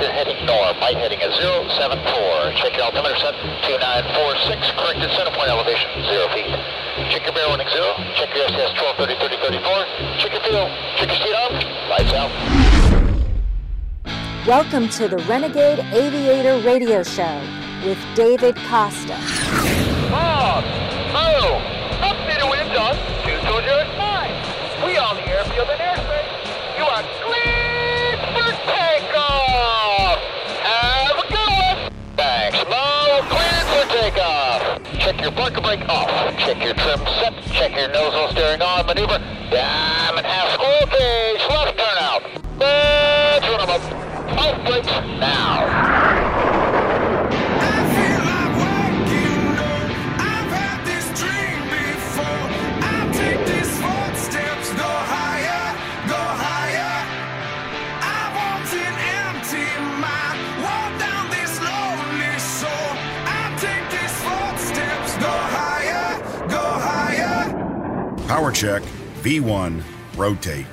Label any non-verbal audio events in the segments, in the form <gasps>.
set. Check your heading north. Light heading at 074. Check your altimeter set 2946. Corrected center point elevation 0 feet. Check your bearing running 0. Check your SS 1230 30 34. Check your fuel. Check your speed on. Lights out. Welcome to the Renegade Aviator Radio Show with David Costa. Your parker brake off. Check your trim set. Check your nozzle steering on. Maneuver. Diamond half Check, V1, rotate.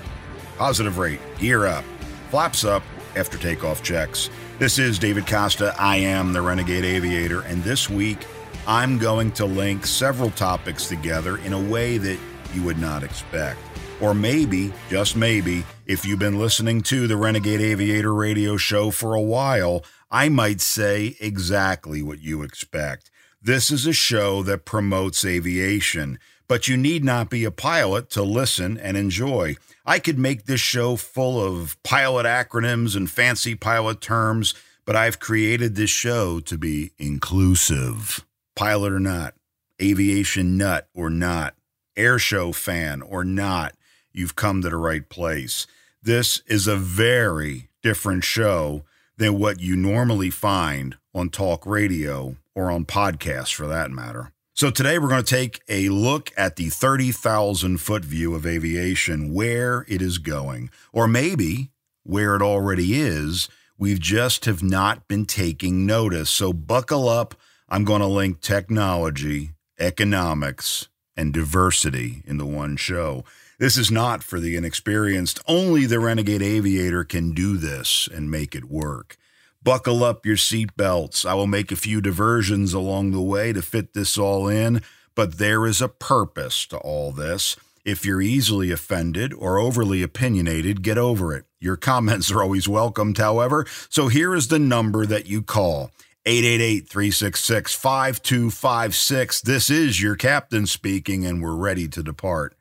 Positive rate, gear up. Flaps up after takeoff checks. This is David Costa. I am the Renegade Aviator, and this week I'm going to link several topics together in a way that you would not expect. Or maybe, just maybe, if you've been listening to the Renegade Aviator radio show for a while, I might say exactly what you expect. This is a show that promotes aviation, but you need not be a pilot to listen and enjoy. I could make this show full of pilot acronyms and fancy pilot terms, but I've created this show to be inclusive. Pilot or not, aviation nut or not, air show fan or not, you've come to the right place. This is a very different show than what you normally find on talk radio or on podcasts for that matter. So today we're going to take a look at the 30,000 foot view of aviation, where it is going, or maybe where it already is. We've just have not been taking notice. So buckle up. I'm going to link technology, economics, and diversity in the one show. This is not for the inexperienced. Only the renegade aviator can do this and make it work. Buckle up your seatbelts. I will make a few diversions along the way to fit this all in, but there is a purpose to all this. If you're easily offended or overly opinionated, get over it. Your comments are always welcomed, however, so here is the number that you call 888 366 5256. This is your captain speaking, and we're ready to depart.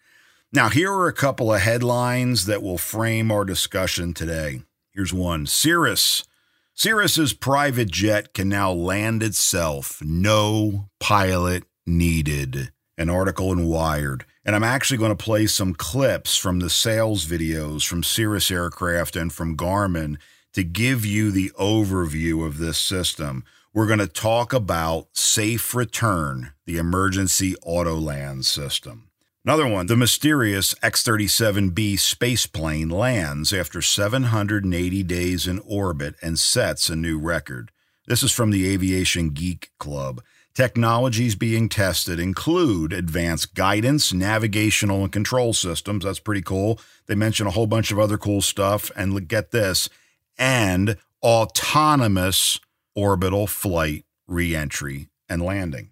Now, here are a couple of headlines that will frame our discussion today. Here's one Cirrus. Cirrus's private jet can now land itself, no pilot needed. An article in Wired. And I'm actually going to play some clips from the sales videos from Cirrus Aircraft and from Garmin to give you the overview of this system. We're going to talk about Safe Return, the emergency auto land system. Another one, the mysterious X 37B spaceplane lands after 780 days in orbit and sets a new record. This is from the Aviation Geek Club. Technologies being tested include advanced guidance, navigational, and control systems. That's pretty cool. They mention a whole bunch of other cool stuff. And get this and autonomous orbital flight, reentry, and landing.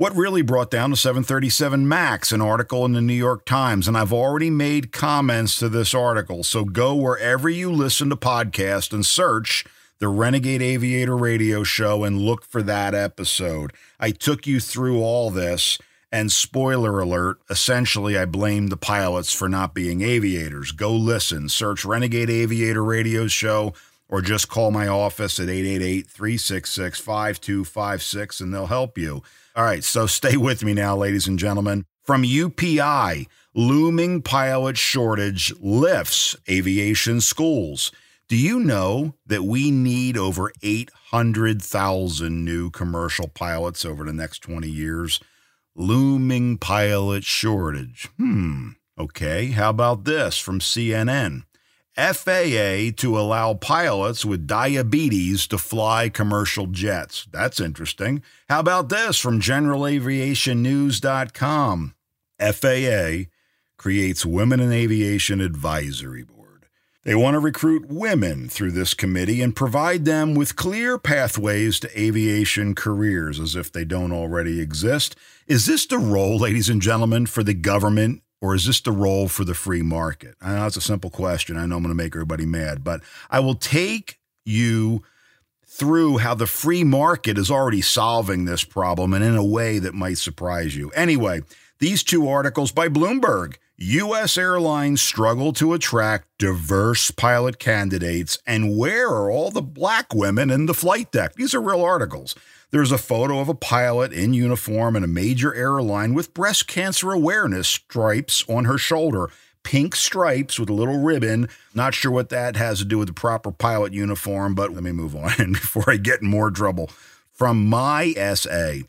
What really brought down the 737 MAX, an article in the New York Times, and I've already made comments to this article. So go wherever you listen to podcasts and search the Renegade Aviator radio show and look for that episode. I took you through all this, and spoiler alert, essentially, I blamed the pilots for not being aviators. Go listen, search Renegade Aviator radio show, or just call my office at 888 366 5256 and they'll help you. All right, so stay with me now, ladies and gentlemen. From UPI, looming pilot shortage lifts aviation schools. Do you know that we need over 800,000 new commercial pilots over the next 20 years? Looming pilot shortage. Hmm. Okay, how about this from CNN? FAA to allow pilots with diabetes to fly commercial jets. That's interesting. How about this from generalaviationnews.com? FAA creates Women in Aviation Advisory Board. They want to recruit women through this committee and provide them with clear pathways to aviation careers as if they don't already exist. Is this the role, ladies and gentlemen, for the government or is this the role for the free market? I know it's a simple question. I know I'm going to make everybody mad, but I will take you through how the free market is already solving this problem and in a way that might surprise you. Anyway, these two articles by Bloomberg. U.S. airlines struggle to attract diverse pilot candidates, and where are all the black women in the flight deck? These are real articles. There's a photo of a pilot in uniform in a major airline with breast cancer awareness stripes on her shoulder. Pink stripes with a little ribbon. Not sure what that has to do with the proper pilot uniform, but let me move on and <laughs> before I get in more trouble. From my SA,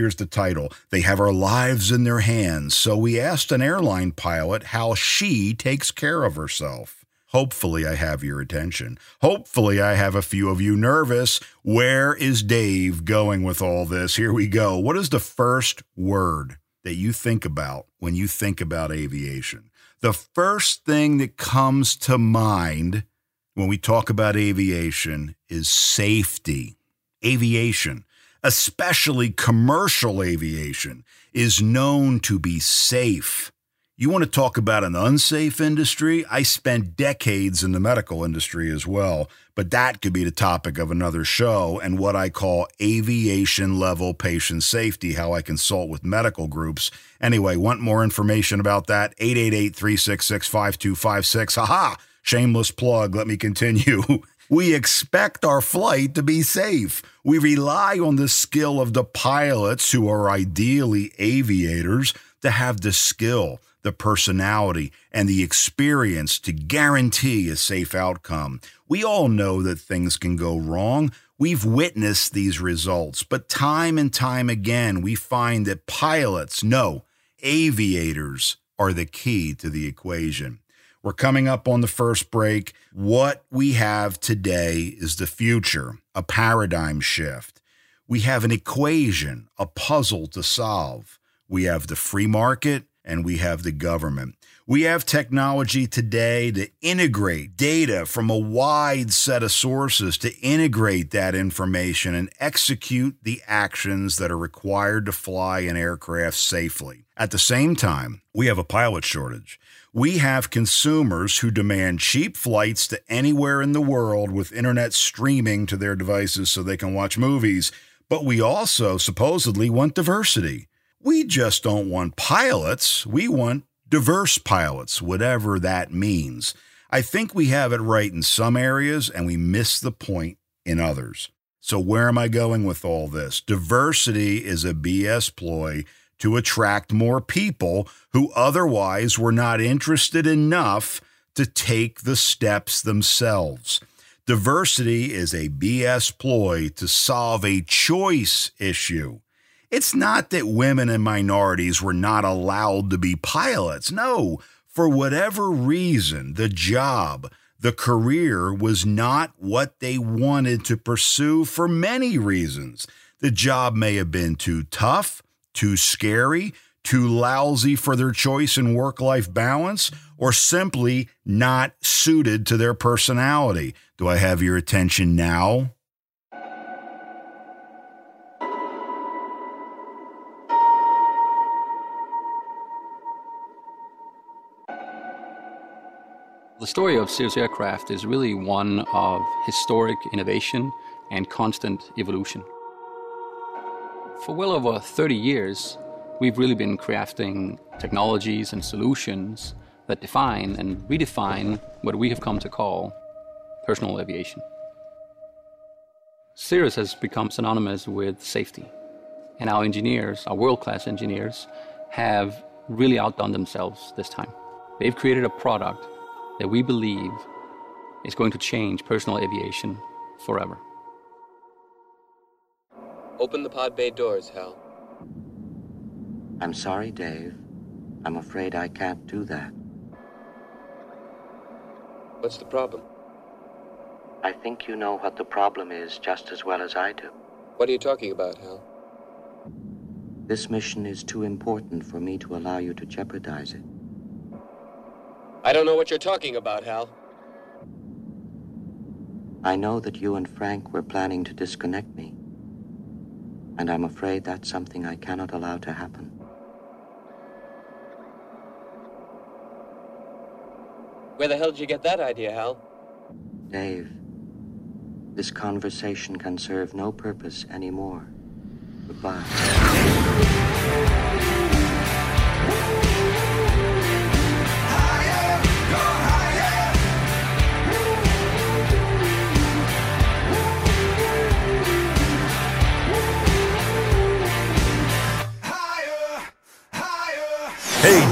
Here's the title They Have Our Lives in Their Hands. So we asked an airline pilot how she takes care of herself. Hopefully, I have your attention. Hopefully, I have a few of you nervous. Where is Dave going with all this? Here we go. What is the first word that you think about when you think about aviation? The first thing that comes to mind when we talk about aviation is safety. Aviation especially commercial aviation, is known to be safe. You want to talk about an unsafe industry? I spent decades in the medical industry as well, but that could be the topic of another show and what I call aviation level patient safety, how I consult with medical groups. Anyway, want more information about that? 888 366 5256. Haha! Shameless plug. Let me continue. <laughs> We expect our flight to be safe. We rely on the skill of the pilots, who are ideally aviators, to have the skill, the personality, and the experience to guarantee a safe outcome. We all know that things can go wrong. We've witnessed these results, but time and time again, we find that pilots, no, aviators, are the key to the equation. We're coming up on the first break. What we have today is the future, a paradigm shift. We have an equation, a puzzle to solve. We have the free market and we have the government. We have technology today to integrate data from a wide set of sources to integrate that information and execute the actions that are required to fly an aircraft safely. At the same time, we have a pilot shortage. We have consumers who demand cheap flights to anywhere in the world with internet streaming to their devices so they can watch movies. But we also supposedly want diversity. We just don't want pilots, we want diverse pilots, whatever that means. I think we have it right in some areas and we miss the point in others. So, where am I going with all this? Diversity is a BS ploy to attract more people who otherwise were not interested enough to take the steps themselves. Diversity is a BS ploy to solve a choice issue. It's not that women and minorities were not allowed to be pilots. No, for whatever reason, the job, the career was not what they wanted to pursue for many reasons. The job may have been too tough too scary, too lousy for their choice in work life balance, or simply not suited to their personality. Do I have your attention now? The story of Cirrus Aircraft is really one of historic innovation and constant evolution. For well over 30 years, we've really been crafting technologies and solutions that define and redefine what we have come to call personal aviation. Cirrus has become synonymous with safety, and our engineers, our world class engineers, have really outdone themselves this time. They've created a product that we believe is going to change personal aviation forever. Open the pod bay doors, Hal. I'm sorry, Dave. I'm afraid I can't do that. What's the problem? I think you know what the problem is just as well as I do. What are you talking about, Hal? This mission is too important for me to allow you to jeopardize it. I don't know what you're talking about, Hal. I know that you and Frank were planning to disconnect me. And I'm afraid that's something I cannot allow to happen. Where the hell did you get that idea, Hal? Dave, this conversation can serve no purpose anymore. Goodbye.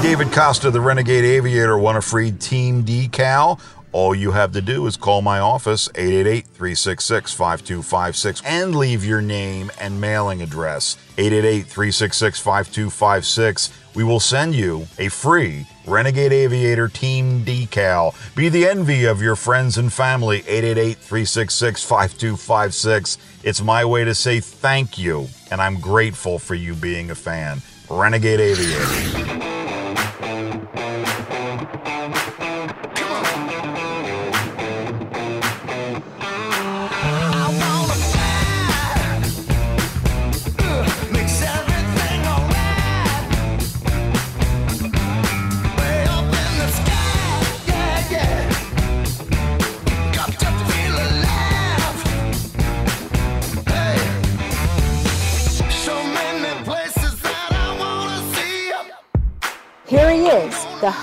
David Costa, the Renegade Aviator, want a free team decal? All you have to do is call my office, 888 366 5256, and leave your name and mailing address, 888 366 5256. We will send you a free Renegade Aviator team decal. Be the envy of your friends and family, 888 366 5256. It's my way to say thank you, and I'm grateful for you being a fan. Renegade Aviator.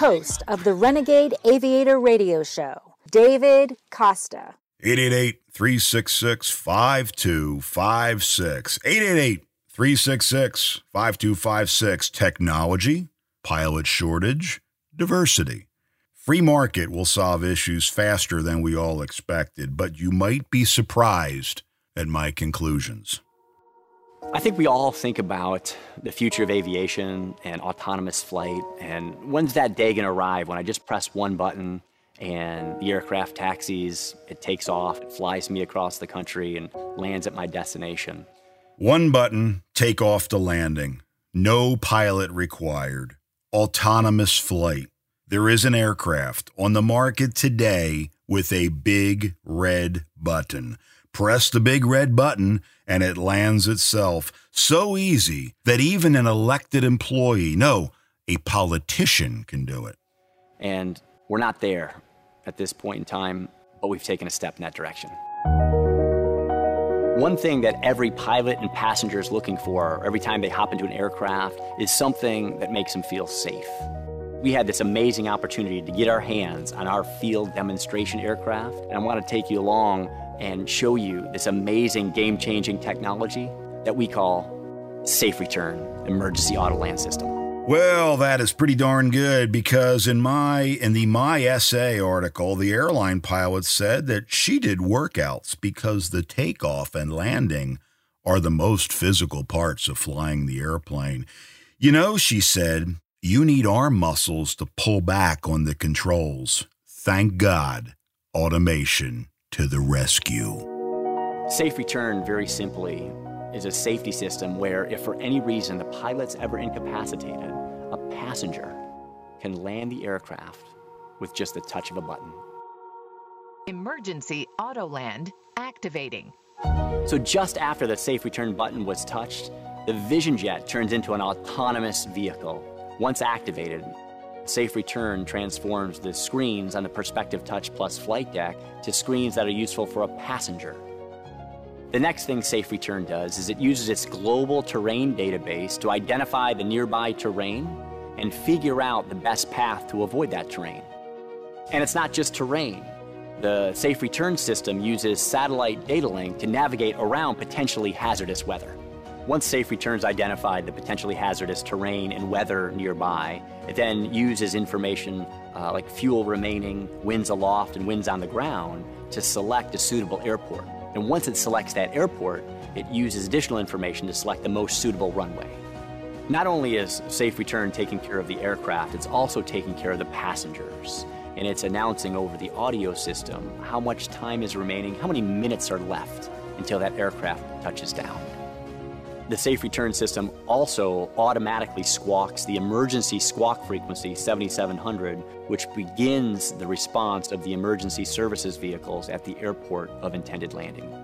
Host of the Renegade Aviator Radio Show, David Costa. 888 366 5256. 888 366 5256. Technology, pilot shortage, diversity. Free market will solve issues faster than we all expected, but you might be surprised at my conclusions. I think we all think about the future of aviation and autonomous flight, and when's that day gonna arrive when I just press one button and the aircraft taxis, it takes off, it flies me across the country and lands at my destination. One button, take off to landing. No pilot required. Autonomous flight. There is an aircraft on the market today with a big red button. Press the big red button and it lands itself. So easy that even an elected employee, no, a politician can do it. And we're not there at this point in time, but we've taken a step in that direction. One thing that every pilot and passenger is looking for every time they hop into an aircraft is something that makes them feel safe. We had this amazing opportunity to get our hands on our field demonstration aircraft, and I want to take you along and show you this amazing game changing technology that we call Safe Return Emergency Auto Land System. Well, that is pretty darn good because in my in the My SA article, the airline pilot said that she did workouts because the takeoff and landing are the most physical parts of flying the airplane. You know, she said, you need arm muscles to pull back on the controls. Thank God, automation to the rescue. Safe Return, very simply, is a safety system where, if for any reason the pilot's ever incapacitated, a passenger can land the aircraft with just the touch of a button. Emergency Auto Land activating. So, just after the Safe Return button was touched, the Vision Jet turns into an autonomous vehicle. Once activated, Safe Return transforms the screens on the Perspective Touch Plus flight deck to screens that are useful for a passenger. The next thing Safe Return does is it uses its global terrain database to identify the nearby terrain and figure out the best path to avoid that terrain. And it's not just terrain. The Safe Return system uses satellite data link to navigate around potentially hazardous weather. Once Safe Returns identified the potentially hazardous terrain and weather nearby, it then uses information uh, like fuel remaining, winds aloft, and winds on the ground to select a suitable airport. And once it selects that airport, it uses additional information to select the most suitable runway. Not only is Safe Return taking care of the aircraft, it's also taking care of the passengers. And it's announcing over the audio system how much time is remaining, how many minutes are left until that aircraft touches down. The safe return system also automatically squawks the emergency squawk frequency 7700, which begins the response of the emergency services vehicles at the airport of intended landing.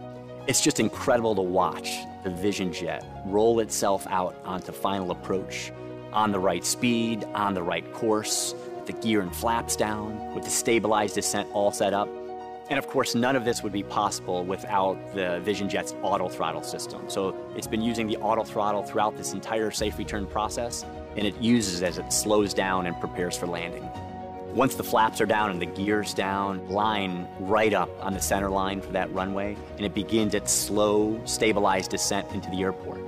It's just incredible to watch the Vision Jet roll itself out onto final approach on the right speed, on the right course, with the gear and flaps down, with the stabilized descent all set up. And of course, none of this would be possible without the Vision Jet's auto throttle system. So it's been using the auto throttle throughout this entire safe return process, and it uses as it slows down and prepares for landing. Once the flaps are down and the gear's down, line right up on the center line for that runway, and it begins its slow, stabilized descent into the airport.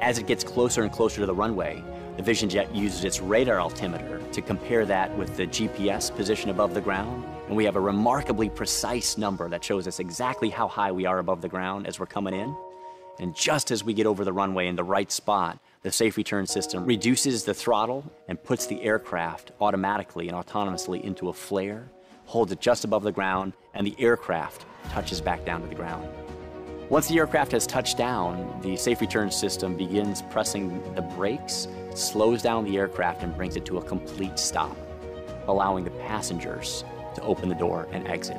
As it gets closer and closer to the runway, the Vision Jet uses its radar altimeter to compare that with the GPS position above the ground, and we have a remarkably precise number that shows us exactly how high we are above the ground as we're coming in. And just as we get over the runway in the right spot, the safe return system reduces the throttle and puts the aircraft automatically and autonomously into a flare, holds it just above the ground, and the aircraft touches back down to the ground. Once the aircraft has touched down, the safe return system begins pressing the brakes, slows down the aircraft, and brings it to a complete stop, allowing the passengers to open the door and exit.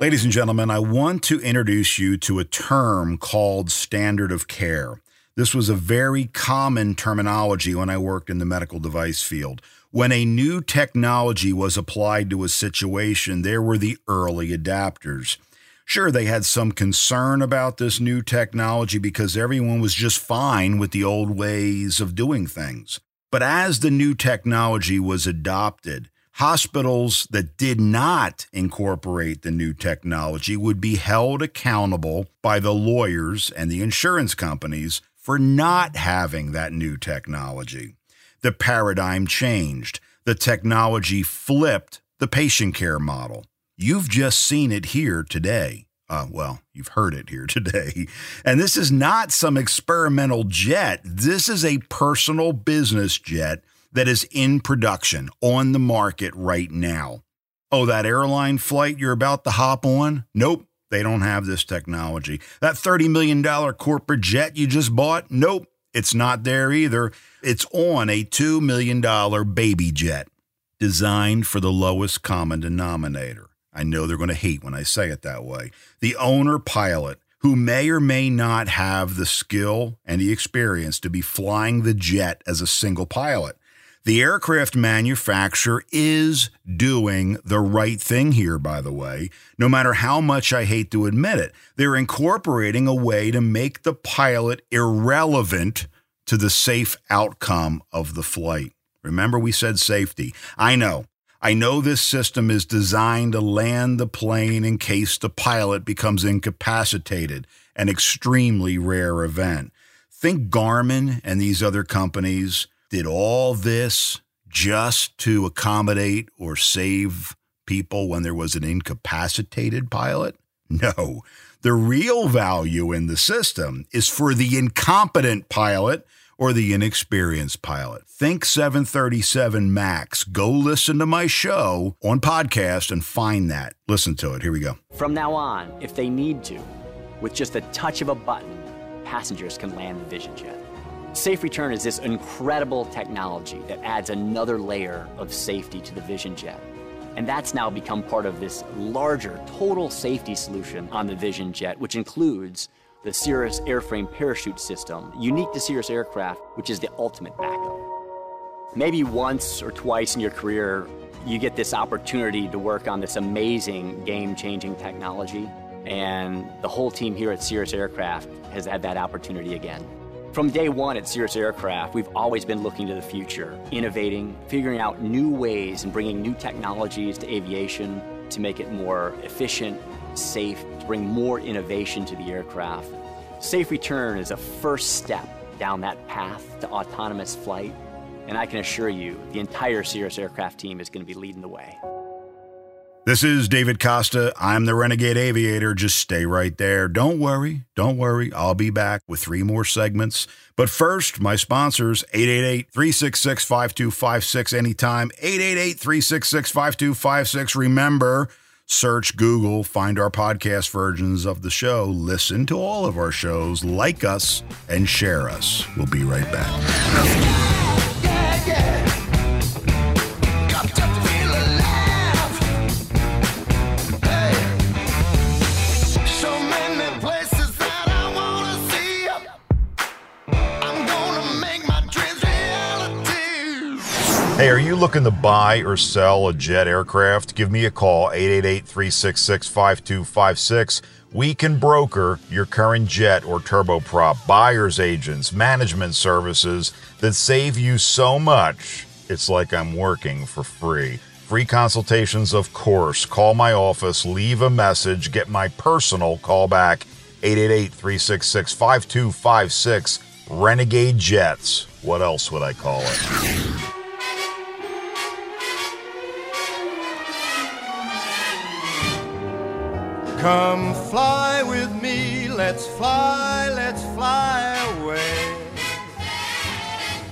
Ladies and gentlemen, I want to introduce you to a term called standard of care. This was a very common terminology when I worked in the medical device field. When a new technology was applied to a situation, there were the early adapters. Sure, they had some concern about this new technology because everyone was just fine with the old ways of doing things. But as the new technology was adopted, hospitals that did not incorporate the new technology would be held accountable by the lawyers and the insurance companies for not having that new technology. The paradigm changed. The technology flipped the patient care model. You've just seen it here today. Uh, well, you've heard it here <laughs> today. And this is not some experimental jet. This is a personal business jet that is in production on the market right now. Oh, that airline flight you're about to hop on? Nope, they don't have this technology. That $30 million corporate jet you just bought? Nope, it's not there either. It's on a $2 million baby jet designed for the lowest common denominator. I know they're going to hate when I say it that way. The owner pilot, who may or may not have the skill and the experience to be flying the jet as a single pilot. The aircraft manufacturer is doing the right thing here, by the way, no matter how much I hate to admit it. They're incorporating a way to make the pilot irrelevant to the safe outcome of the flight. Remember, we said safety. I know. I know this system is designed to land the plane in case the pilot becomes incapacitated, an extremely rare event. Think Garmin and these other companies did all this just to accommodate or save people when there was an incapacitated pilot? No. The real value in the system is for the incompetent pilot or the inexperienced pilot. Think 737 MAX. Go listen to my show on podcast and find that. Listen to it. Here we go. From now on, if they need to, with just a touch of a button, passengers can land the Vision Jet. Safe Return is this incredible technology that adds another layer of safety to the Vision Jet. And that's now become part of this larger total safety solution on the Vision Jet, which includes the Cirrus airframe parachute system, unique to Cirrus aircraft, which is the ultimate backup. Maybe once or twice in your career, you get this opportunity to work on this amazing game changing technology. And the whole team here at Cirrus Aircraft has had that opportunity again. From day one at Cirrus Aircraft, we've always been looking to the future, innovating, figuring out new ways and bringing new technologies to aviation to make it more efficient, safe, to bring more innovation to the aircraft. Safe return is a first step down that path to autonomous flight, and I can assure you the entire Cirrus Aircraft team is going to be leading the way. This is David Costa. I'm the Renegade Aviator. Just stay right there. Don't worry. Don't worry. I'll be back with three more segments. But first, my sponsors 888 366 5256 anytime. 888 366 5256. Remember, search Google, find our podcast versions of the show, listen to all of our shows, like us, and share us. We'll be right back. Hey, are you looking to buy or sell a jet aircraft? Give me a call, 888 366 5256. We can broker your current jet or turboprop, buyer's agents, management services that save you so much, it's like I'm working for free. Free consultations, of course. Call my office, leave a message, get my personal call back, 888 366 5256. Renegade Jets. What else would I call it? Come fly with me, let's fly, let's fly away.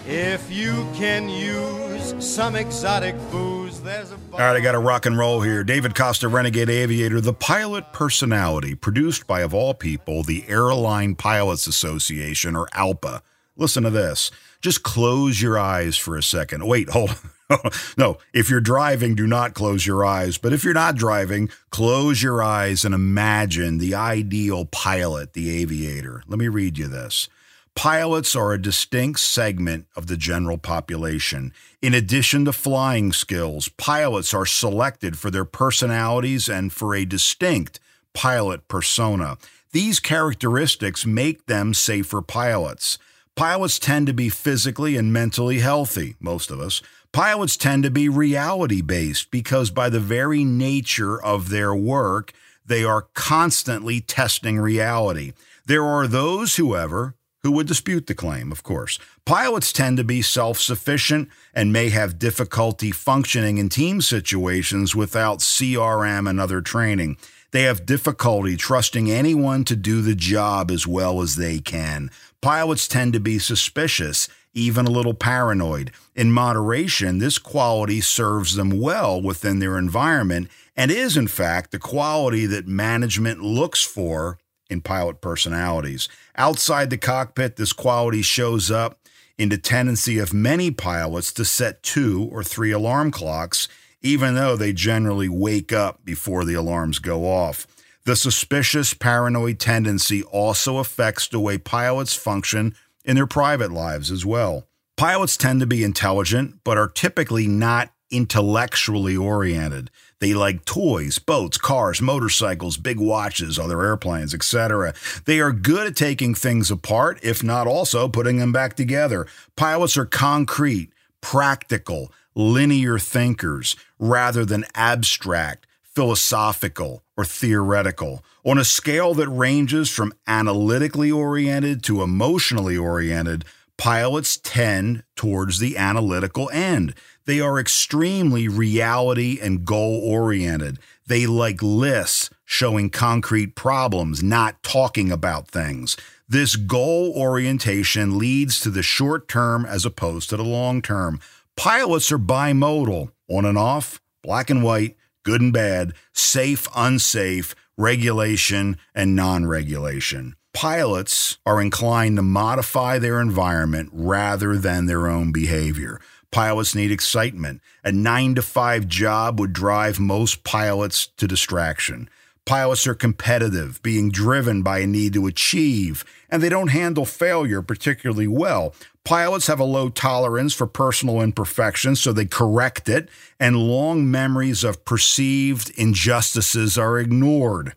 If you can use some exotic booze, there's a All right, I got a rock and roll here. David Costa, Renegade Aviator, the pilot personality, produced by, of all people, the Airline Pilots Association, or ALPA. Listen to this. Just close your eyes for a second. Wait, hold on. <laughs> no, if you're driving, do not close your eyes. But if you're not driving, close your eyes and imagine the ideal pilot, the aviator. Let me read you this. Pilots are a distinct segment of the general population. In addition to flying skills, pilots are selected for their personalities and for a distinct pilot persona. These characteristics make them safer pilots. Pilots tend to be physically and mentally healthy, most of us. Pilots tend to be reality based because, by the very nature of their work, they are constantly testing reality. There are those, however, who would dispute the claim, of course. Pilots tend to be self sufficient and may have difficulty functioning in team situations without CRM and other training. They have difficulty trusting anyone to do the job as well as they can. Pilots tend to be suspicious, even a little paranoid. In moderation, this quality serves them well within their environment and is, in fact, the quality that management looks for in pilot personalities. Outside the cockpit, this quality shows up in the tendency of many pilots to set two or three alarm clocks, even though they generally wake up before the alarms go off. The suspicious, paranoid tendency also affects the way pilots function in their private lives as well. Pilots tend to be intelligent, but are typically not intellectually oriented. They like toys, boats, cars, motorcycles, big watches, other airplanes, etc. They are good at taking things apart, if not also putting them back together. Pilots are concrete, practical, linear thinkers rather than abstract, philosophical, or theoretical. On a scale that ranges from analytically oriented to emotionally oriented, pilots tend towards the analytical end. They are extremely reality and goal oriented. They like lists showing concrete problems, not talking about things. This goal orientation leads to the short term as opposed to the long term. Pilots are bimodal, on and off, black and white, good and bad, safe, unsafe, regulation, and non regulation. Pilots are inclined to modify their environment rather than their own behavior. Pilots need excitement. A nine to five job would drive most pilots to distraction. Pilots are competitive, being driven by a need to achieve, and they don't handle failure particularly well. Pilots have a low tolerance for personal imperfections, so they correct it, and long memories of perceived injustices are ignored.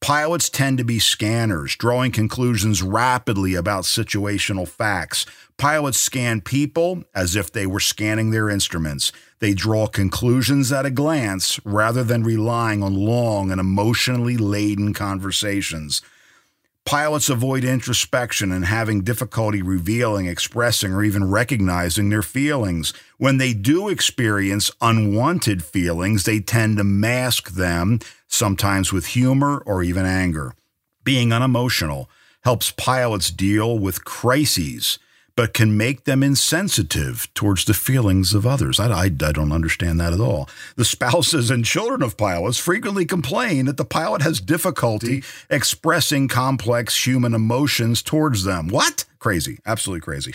Pilots tend to be scanners, drawing conclusions rapidly about situational facts. Pilots scan people as if they were scanning their instruments. They draw conclusions at a glance rather than relying on long and emotionally laden conversations. Pilots avoid introspection and having difficulty revealing, expressing, or even recognizing their feelings. When they do experience unwanted feelings, they tend to mask them, sometimes with humor or even anger. Being unemotional helps pilots deal with crises. But can make them insensitive towards the feelings of others. I, I, I, don't understand that at all. The spouses and children of pilots frequently complain that the pilot has difficulty expressing complex human emotions towards them. What? Crazy, absolutely crazy.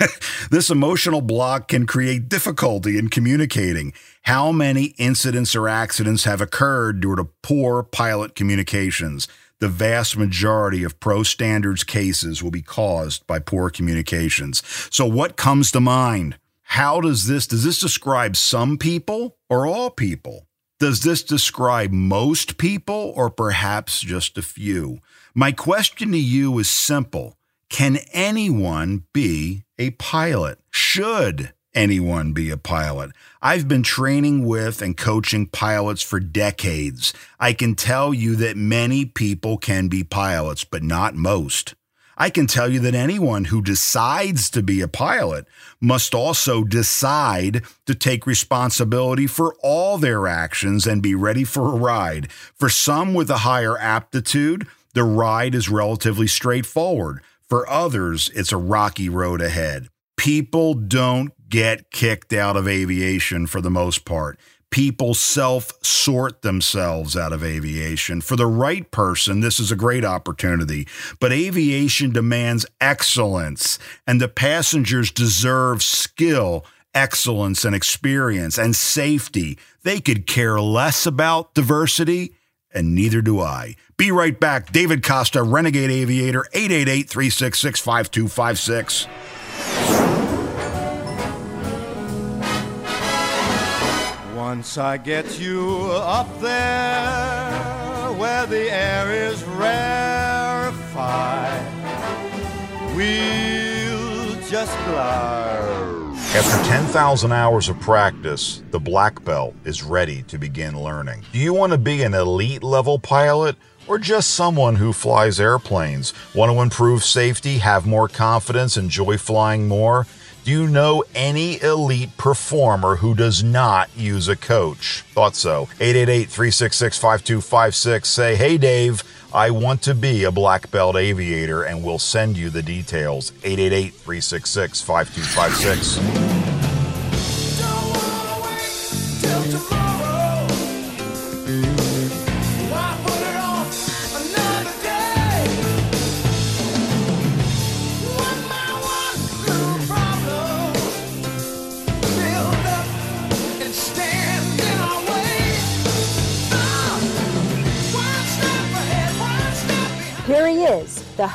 <laughs> this emotional block can create difficulty in communicating. How many incidents or accidents have occurred due to poor pilot communications? The vast majority of pro standards cases will be caused by poor communications. So what comes to mind? How does this does this describe some people or all people? Does this describe most people or perhaps just a few? My question to you is simple. Can anyone be a pilot? Should anyone be a pilot. I've been training with and coaching pilots for decades. I can tell you that many people can be pilots, but not most. I can tell you that anyone who decides to be a pilot must also decide to take responsibility for all their actions and be ready for a ride. For some with a higher aptitude, the ride is relatively straightforward. For others, it's a rocky road ahead. People don't get kicked out of aviation for the most part. People self sort themselves out of aviation. For the right person, this is a great opportunity. But aviation demands excellence, and the passengers deserve skill, excellence, and experience and safety. They could care less about diversity, and neither do I. Be right back. David Costa, Renegade Aviator, 888 366 5256. Once I get you up there where the air is rarefied, we'll just glide. After 10,000 hours of practice, the black belt is ready to begin learning. Do you want to be an elite level pilot? Or just someone who flies airplanes? Want to improve safety, have more confidence, enjoy flying more? Do you know any elite performer who does not use a coach? Thought so. 888 366 5256. Say, hey, Dave, I want to be a black belt aviator, and we'll send you the details. 888 366 5256.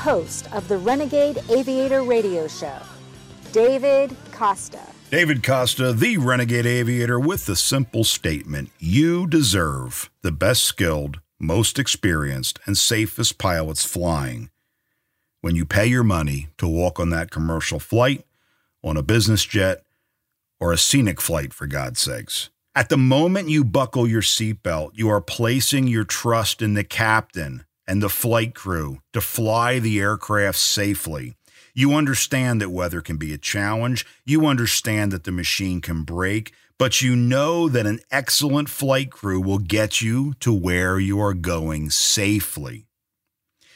Host of the Renegade Aviator Radio Show, David Costa. David Costa, the Renegade Aviator, with the simple statement You deserve the best skilled, most experienced, and safest pilots flying. When you pay your money to walk on that commercial flight, on a business jet, or a scenic flight, for God's sakes. At the moment you buckle your seatbelt, you are placing your trust in the captain and the flight crew to fly the aircraft safely. You understand that weather can be a challenge. You understand that the machine can break, but you know that an excellent flight crew will get you to where you are going safely.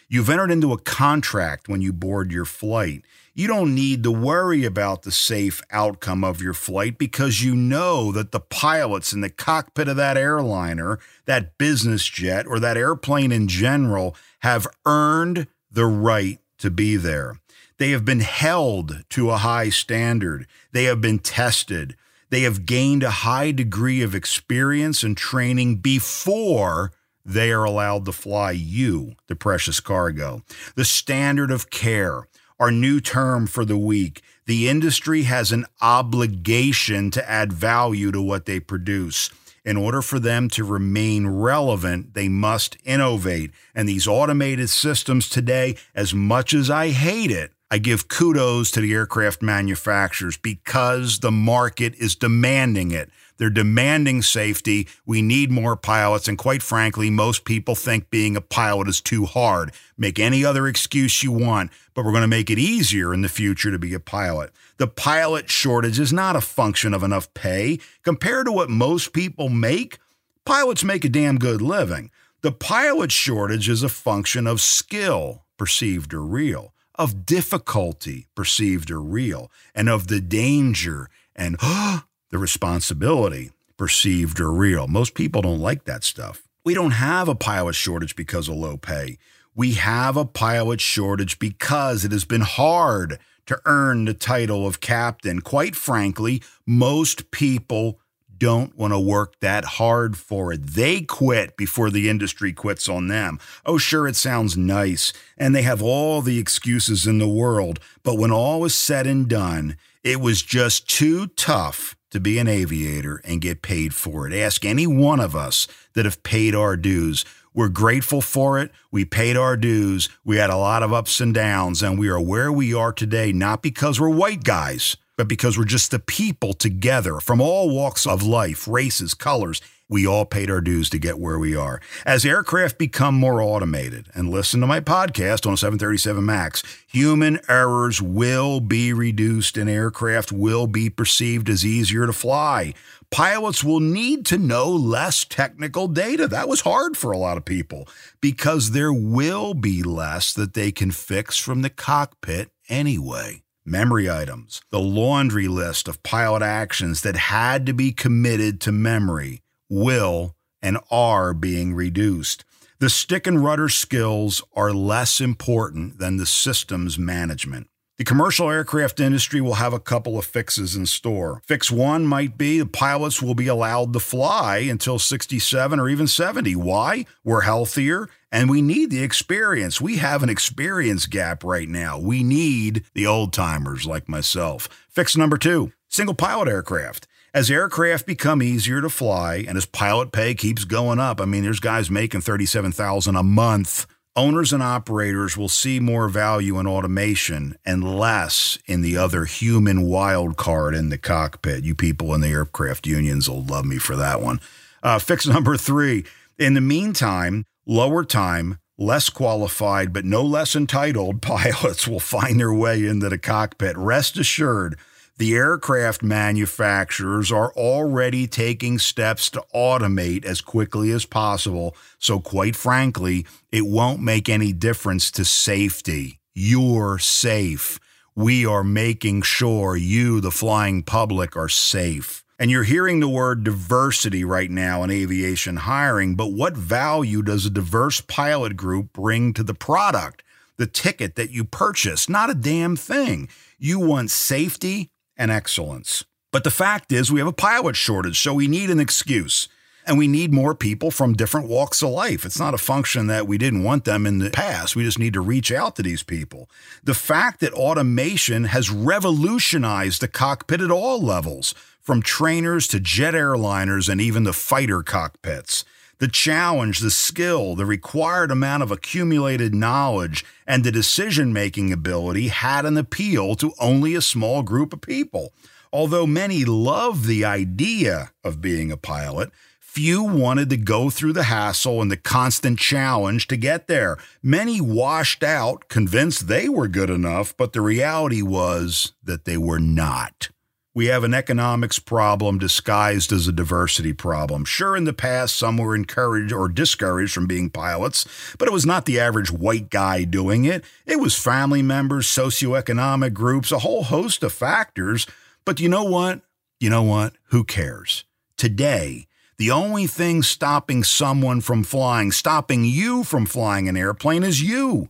You've entered into a contract when you board your flight. You don't need to worry about the safe outcome of your flight because you know that the pilots in the cockpit of that airliner, that business jet, or that airplane in general have earned the right to be there. They have been held to a high standard. They have been tested. They have gained a high degree of experience and training before they are allowed to fly you, the precious cargo. The standard of care, our new term for the week. The industry has an obligation to add value to what they produce. In order for them to remain relevant, they must innovate. And these automated systems today, as much as I hate it, I give kudos to the aircraft manufacturers because the market is demanding it. They're demanding safety. We need more pilots. And quite frankly, most people think being a pilot is too hard. Make any other excuse you want, but we're going to make it easier in the future to be a pilot. The pilot shortage is not a function of enough pay. Compared to what most people make, pilots make a damn good living. The pilot shortage is a function of skill, perceived or real of difficulty, perceived or real, and of the danger and <gasps> oh, the responsibility, perceived or real. Most people don't like that stuff. We don't have a pilot shortage because of low pay. We have a pilot shortage because it has been hard to earn the title of captain. Quite frankly, most people don't want to work that hard for it. They quit before the industry quits on them. Oh, sure, it sounds nice, and they have all the excuses in the world, but when all was said and done, it was just too tough to be an aviator and get paid for it. Ask any one of us that have paid our dues. We're grateful for it. We paid our dues. We had a lot of ups and downs, and we are where we are today, not because we're white guys, but because we're just the people together from all walks of life, races, colors. We all paid our dues to get where we are. As aircraft become more automated, and listen to my podcast on a 737 MAX, human errors will be reduced and aircraft will be perceived as easier to fly. Pilots will need to know less technical data. That was hard for a lot of people because there will be less that they can fix from the cockpit anyway memory items, the laundry list of pilot actions that had to be committed to memory will and are being reduced. The stick and rudder skills are less important than the systems management. The commercial aircraft industry will have a couple of fixes in store. Fix one might be the pilots will be allowed to fly until 67 or even 70. Why? We're healthier and we need the experience. We have an experience gap right now. We need the old timers like myself. Fix number two single pilot aircraft. As aircraft become easier to fly and as pilot pay keeps going up, I mean, there's guys making 37,000 a month owners and operators will see more value in automation and less in the other human wild card in the cockpit. You people in the aircraft unions will love me for that one. Uh, fix number three. In the meantime, lower time, less qualified, but no less entitled <laughs> pilots will find their way into the cockpit. Rest assured, the aircraft manufacturers are already taking steps to automate as quickly as possible. So, quite frankly, it won't make any difference to safety. You're safe. We are making sure you, the flying public, are safe. And you're hearing the word diversity right now in aviation hiring, but what value does a diverse pilot group bring to the product, the ticket that you purchase? Not a damn thing. You want safety and excellence. But the fact is, we have a pilot shortage, so we need an excuse. And we need more people from different walks of life. It's not a function that we didn't want them in the past. We just need to reach out to these people. The fact that automation has revolutionized the cockpit at all levels, from trainers to jet airliners and even the fighter cockpits. The challenge, the skill, the required amount of accumulated knowledge, and the decision making ability had an appeal to only a small group of people. Although many loved the idea of being a pilot, few wanted to go through the hassle and the constant challenge to get there. Many washed out, convinced they were good enough, but the reality was that they were not. We have an economics problem disguised as a diversity problem. Sure, in the past, some were encouraged or discouraged from being pilots, but it was not the average white guy doing it. It was family members, socioeconomic groups, a whole host of factors. But you know what? You know what? Who cares? Today, the only thing stopping someone from flying, stopping you from flying an airplane, is you.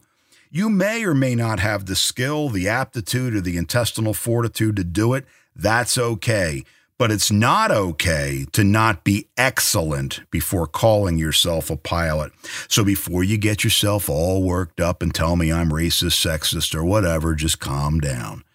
You may or may not have the skill, the aptitude, or the intestinal fortitude to do it. That's okay. But it's not okay to not be excellent before calling yourself a pilot. So before you get yourself all worked up and tell me I'm racist, sexist, or whatever, just calm down.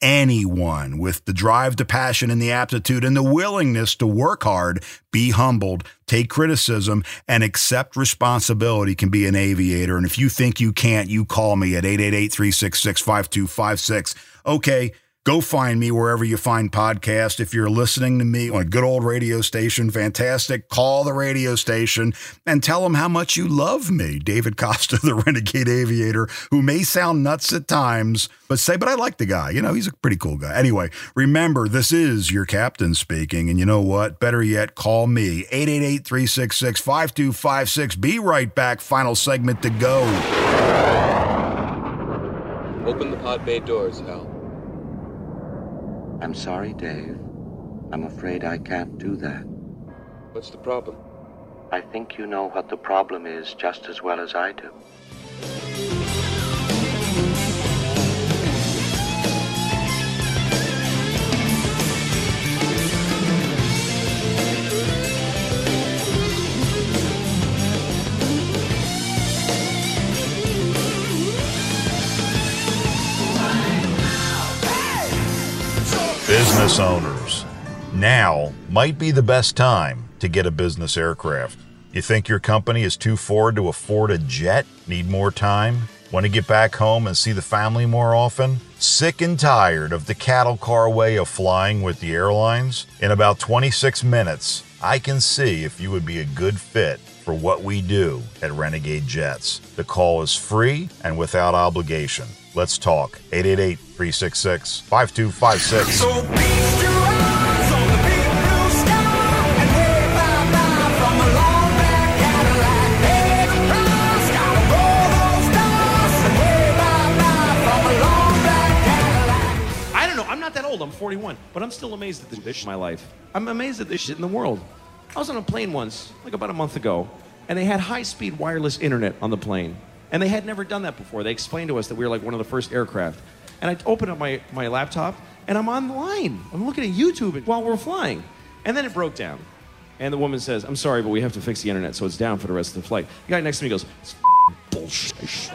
Anyone with the drive to passion and the aptitude and the willingness to work hard, be humbled, take criticism, and accept responsibility can be an aviator. And if you think you can't, you call me at 888 366 5256. Okay. Go find me wherever you find podcasts. If you're listening to me on a good old radio station, fantastic. Call the radio station and tell them how much you love me. David Costa, <laughs> the renegade aviator, who may sound nuts at times, but say, but I like the guy. You know, he's a pretty cool guy. Anyway, remember, this is your captain speaking. And you know what? Better yet, call me 888 366 5256. Be right back. Final segment to go. Open the pod bay doors, Hal. I'm sorry, Dave. I'm afraid I can't do that. What's the problem? I think you know what the problem is just as well as I do. Business owners, now might be the best time to get a business aircraft. You think your company is too forward to afford a jet? Need more time? Want to get back home and see the family more often? Sick and tired of the cattle car way of flying with the airlines? In about 26 minutes, I can see if you would be a good fit for what we do at Renegade Jets. The call is free and without obligation. Let's talk. 888 366 5256. I don't know. I'm not that old. I'm 41, but I'm still amazed at this shit in my life. I'm amazed at this shit in the world. I was on a plane once, like about a month ago, and they had high-speed wireless internet on the plane, and they had never done that before. They explained to us that we were like one of the first aircraft, and I opened up my my laptop, and I'm online. I'm looking at YouTube while we're flying, and then it broke down. And the woman says, "I'm sorry, but we have to fix the internet, so it's down for the rest of the flight." The guy next to me goes, "It's bullshit."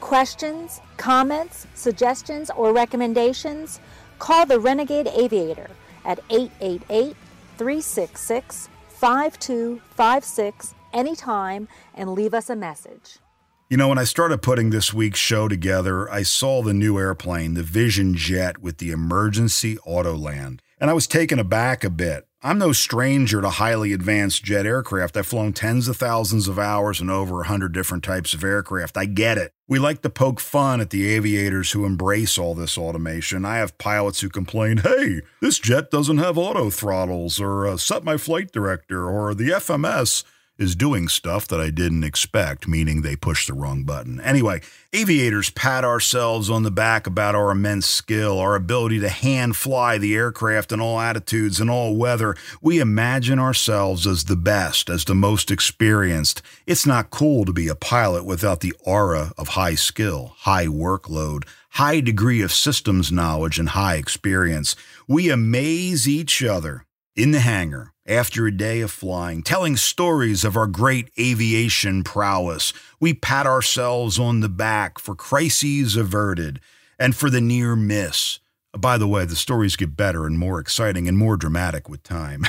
Questions, comments, suggestions, or recommendations? Call the Renegade Aviator at 888 366 5256 anytime and leave us a message. You know, when I started putting this week's show together, I saw the new airplane, the Vision Jet with the emergency auto land, and I was taken aback a bit. I'm no stranger to highly advanced jet aircraft. I've flown tens of thousands of hours in over 100 different types of aircraft. I get it. We like to poke fun at the aviators who embrace all this automation. I have pilots who complain, hey, this jet doesn't have auto throttles, or uh, set my flight director, or the FMS is doing stuff that I didn't expect, meaning they pushed the wrong button. Anyway, aviators pat ourselves on the back about our immense skill, our ability to hand fly the aircraft in all attitudes and all weather. We imagine ourselves as the best, as the most experienced. It's not cool to be a pilot without the aura of high skill, high workload, high degree of systems knowledge, and high experience. We amaze each other in the hangar after a day of flying, telling stories of our great aviation prowess. We pat ourselves on the back for crises averted and for the near miss. By the way, the stories get better and more exciting and more dramatic with time.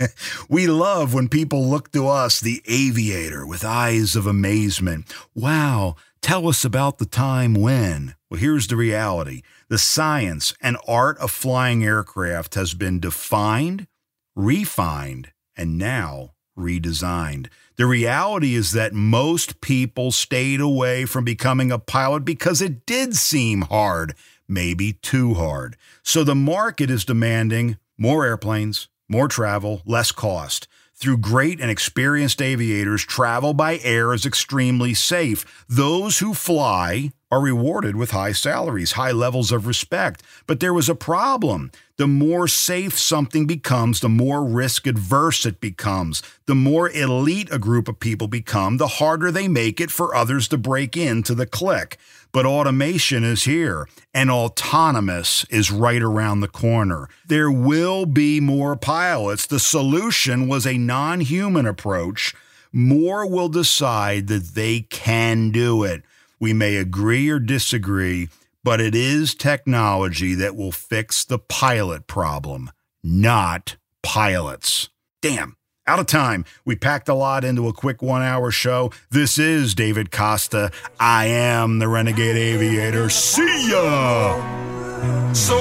<laughs> we love when people look to us, the aviator, with eyes of amazement. Wow, tell us about the time when. Well, here's the reality the science and art of flying aircraft has been defined, refined, and now redesigned. The reality is that most people stayed away from becoming a pilot because it did seem hard, maybe too hard. So the market is demanding more airplanes, more travel, less cost. Through great and experienced aviators, travel by air is extremely safe. Those who fly are rewarded with high salaries, high levels of respect. But there was a problem. The more safe something becomes, the more risk adverse it becomes. The more elite a group of people become, the harder they make it for others to break into the clique. But automation is here, and autonomous is right around the corner. There will be more pilots. The solution was a non human approach. More will decide that they can do it. We may agree or disagree, but it is technology that will fix the pilot problem, not pilots. Damn. Out of time. We packed a lot into a quick one hour show. This is David Costa. I am the Renegade Aviator. See ya! So